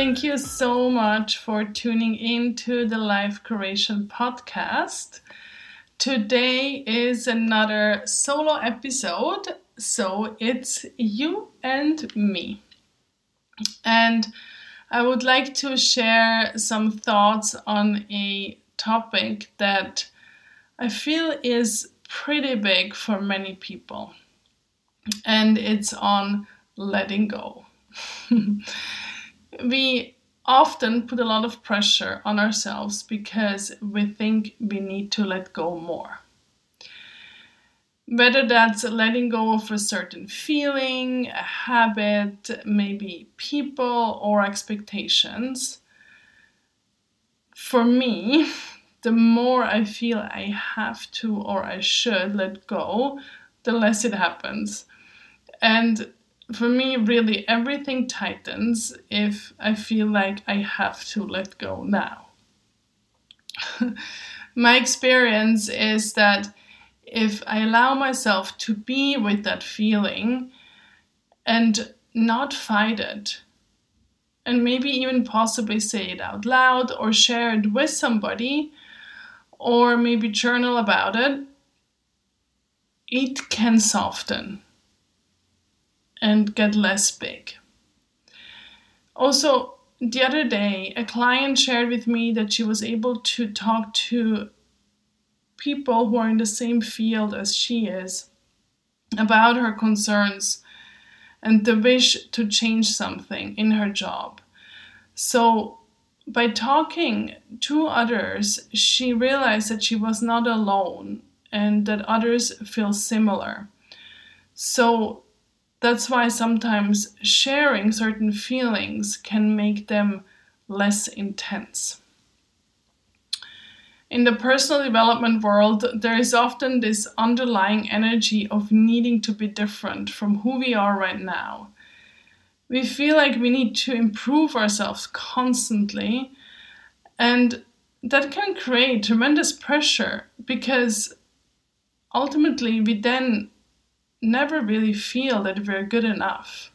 Thank you so much for tuning in to the Life Curation podcast. Today is another solo episode, so it's you and me. And I would like to share some thoughts on a topic that I feel is pretty big for many people, and it's on letting go. we often put a lot of pressure on ourselves because we think we need to let go more. Whether that's letting go of a certain feeling, a habit, maybe people, or expectations. For me, the more I feel I have to or I should let go, the less it happens. And for me, really, everything tightens if I feel like I have to let go now. My experience is that if I allow myself to be with that feeling and not fight it, and maybe even possibly say it out loud or share it with somebody, or maybe journal about it, it can soften and get less big. Also, the other day, a client shared with me that she was able to talk to people who are in the same field as she is about her concerns and the wish to change something in her job. So, by talking to others, she realized that she was not alone and that others feel similar. So, that's why sometimes sharing certain feelings can make them less intense. In the personal development world, there is often this underlying energy of needing to be different from who we are right now. We feel like we need to improve ourselves constantly, and that can create tremendous pressure because ultimately we then never really feel that we're good enough.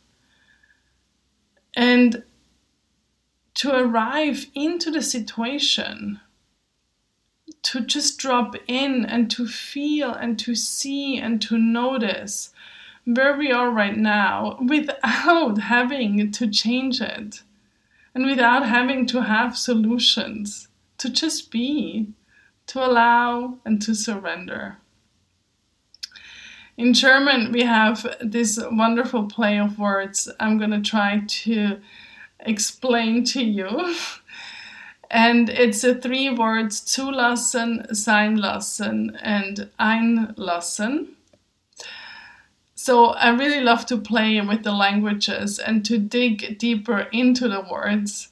And to arrive into the situation, to just drop in and to feel and to see and to notice where we are right now without having to change it and without having to have solutions, to just be, to allow and to surrender. In German, we have this wonderful play of words I'm going to try to explain to you. and it's a three words zulassen, sein lassen, and einlassen. So I really love to play with the languages and to dig deeper into the words.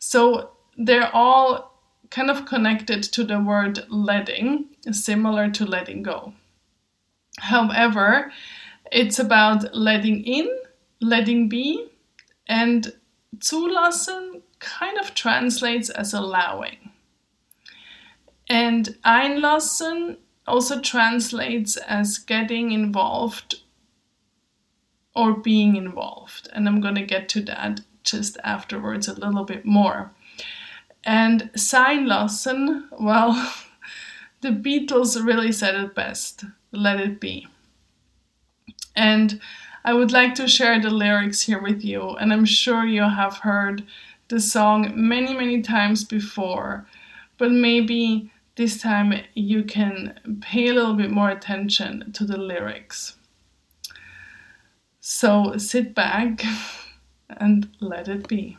So they're all kind of connected to the word letting, similar to letting go. However, it's about letting in, letting be, and zulassen kind of translates as allowing. And einlassen also translates as getting involved or being involved. And I'm going to get to that just afterwards a little bit more. And sein lassen, well, the Beatles really said it best let it be. And I would like to share the lyrics here with you, and I'm sure you have heard the song many, many times before, but maybe this time you can pay a little bit more attention to the lyrics. So sit back and let it be.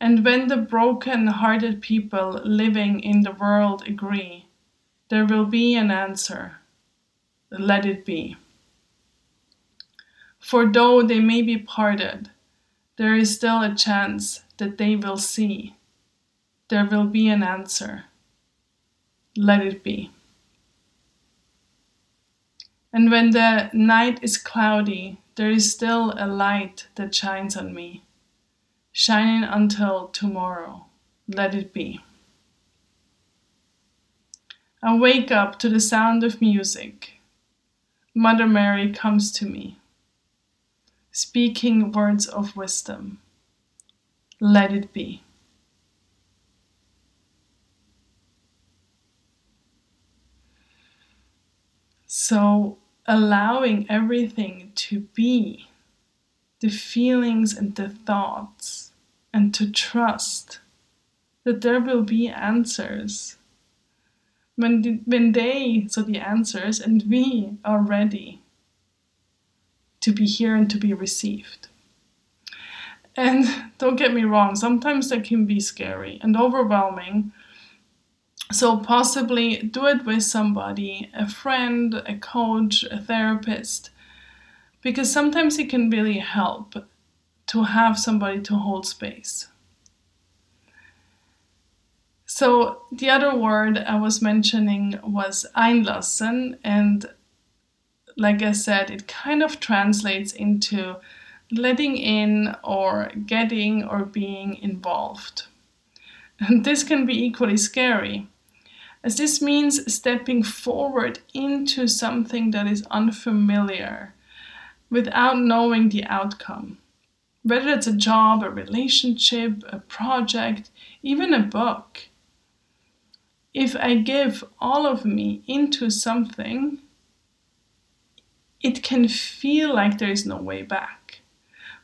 And when the broken hearted people living in the world agree, there will be an answer. Let it be. For though they may be parted, there is still a chance that they will see. There will be an answer. Let it be. And when the night is cloudy, there is still a light that shines on me shining until tomorrow. Let it be. I wake up to the sound of music. Mother Mary comes to me, speaking words of wisdom. Let it be. So, allowing everything to be the feelings and the thoughts and to trust that there will be answers. When, the, when they, so the answers, and we are ready to be here and to be received. And don't get me wrong, sometimes that can be scary and overwhelming. So, possibly do it with somebody, a friend, a coach, a therapist, because sometimes it can really help to have somebody to hold space. So the other word I was mentioning was einlassen, and like I said, it kind of translates into letting in or getting or being involved. And this can be equally scary, as this means stepping forward into something that is unfamiliar without knowing the outcome whether it's a job, a relationship, a project, even a book. If I give all of me into something, it can feel like there is no way back,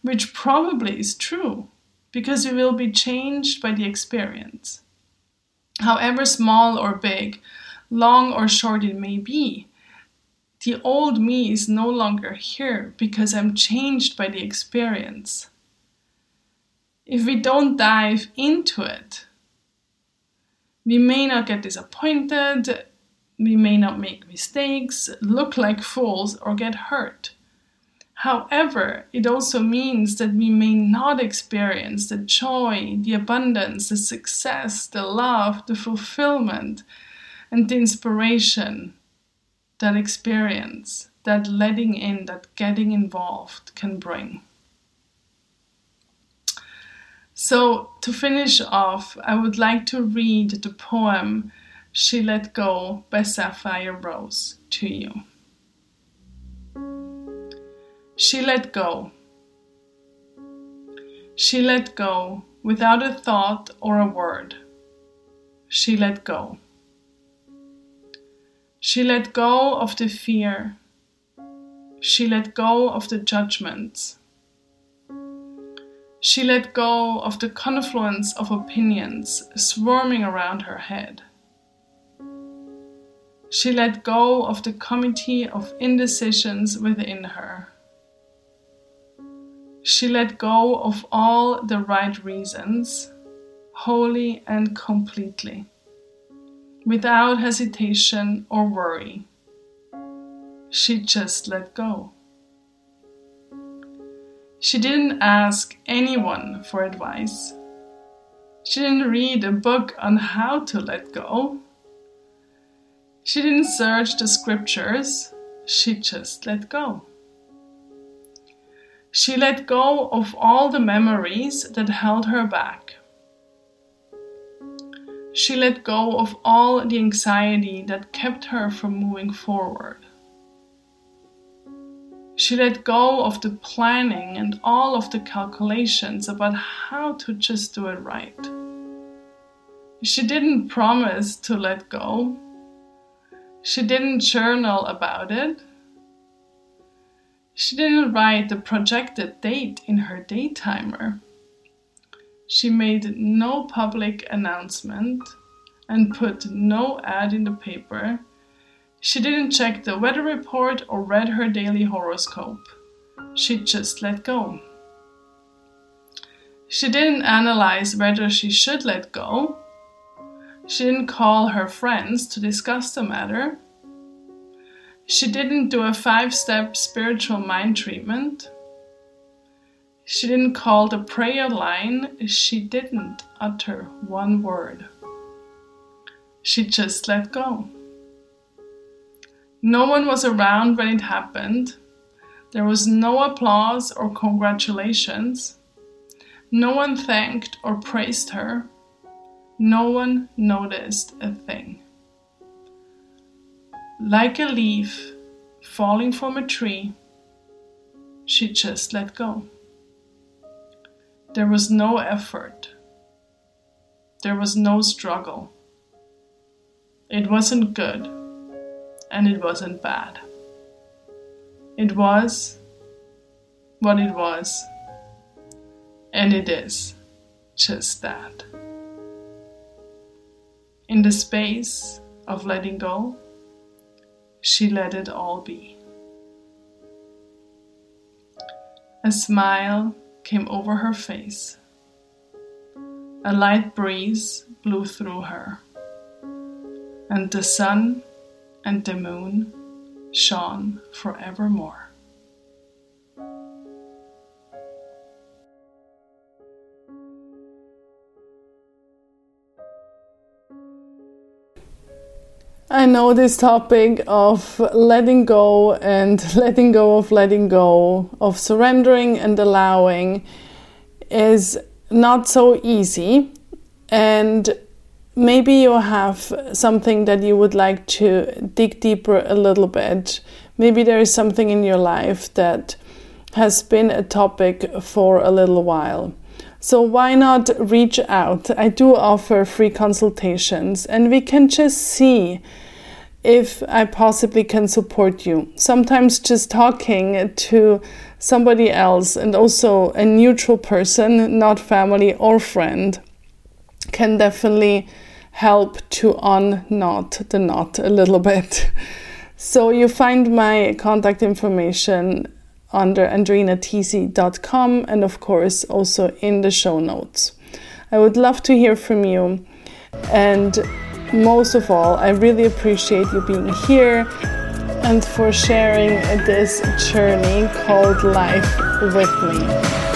which probably is true because you will be changed by the experience. However small or big, long or short it may be, the old me is no longer here because I'm changed by the experience if we don't dive into it, we may not get disappointed, we may not make mistakes, look like fools, or get hurt. However, it also means that we may not experience the joy, the abundance, the success, the love, the fulfillment, and the inspiration that experience, that letting in, that getting involved can bring. So, to finish off, I would like to read the poem She Let Go by Safire Rose to you. She let go. She let go without a thought or a word. She let go. She let go of the fear. She let go of the judgments. She let go of the confluence of opinions swarming around her head. She let go of the committee of indecisions within her. She let go of all the right reasons, wholly and completely, without hesitation or worry. She just let go. She didn't ask anyone for advice. She didn't read a book on how to let go. She didn't search the scriptures. She just let go. She let go of all the memories that held her back. She let go of all the anxiety that kept her from moving forward. She let go of the planning and all of the calculations about how to just do it right. She didn't promise to let go. She didn't journal about it. She didn't write the projected date in her daytimer. She made no public announcement and put no ad in the paper. She didn't check the weather report or read her daily horoscope. She just let go. She didn't analyze whether she should let go. She didn't call her friends to discuss the matter. She didn't do a five step spiritual mind treatment. She didn't call the prayer line. She didn't utter one word. She just let go. No one was around when it happened. There was no applause or congratulations. No one thanked or praised her. No one noticed a thing. Like a leaf falling from a tree, she just let go. There was no effort. There was no struggle. It wasn't good and it wasn't bad. It was what it was and it is just that. In the space of letting go, she let it all be. A smile came over her face. A light breeze blew through her, and the sun and the moon shone forevermore. I know this topic of letting go and letting go of letting go, of surrendering and allowing is not so easy. And maybe you have something that you would like to dig deeper a little bit. Maybe there is something in your life that has been a topic for a little while. So, why not reach out? I do offer free consultations, and we can just see if I possibly can support you. Sometimes just talking to somebody else and also a neutral person, not family or friend, can definitely help to unknot the knot a little bit. So you find my contact information under andrinatc.com and of course also in the show notes. I would love to hear from you and most of all, I really appreciate you being here and for sharing this journey called life with me.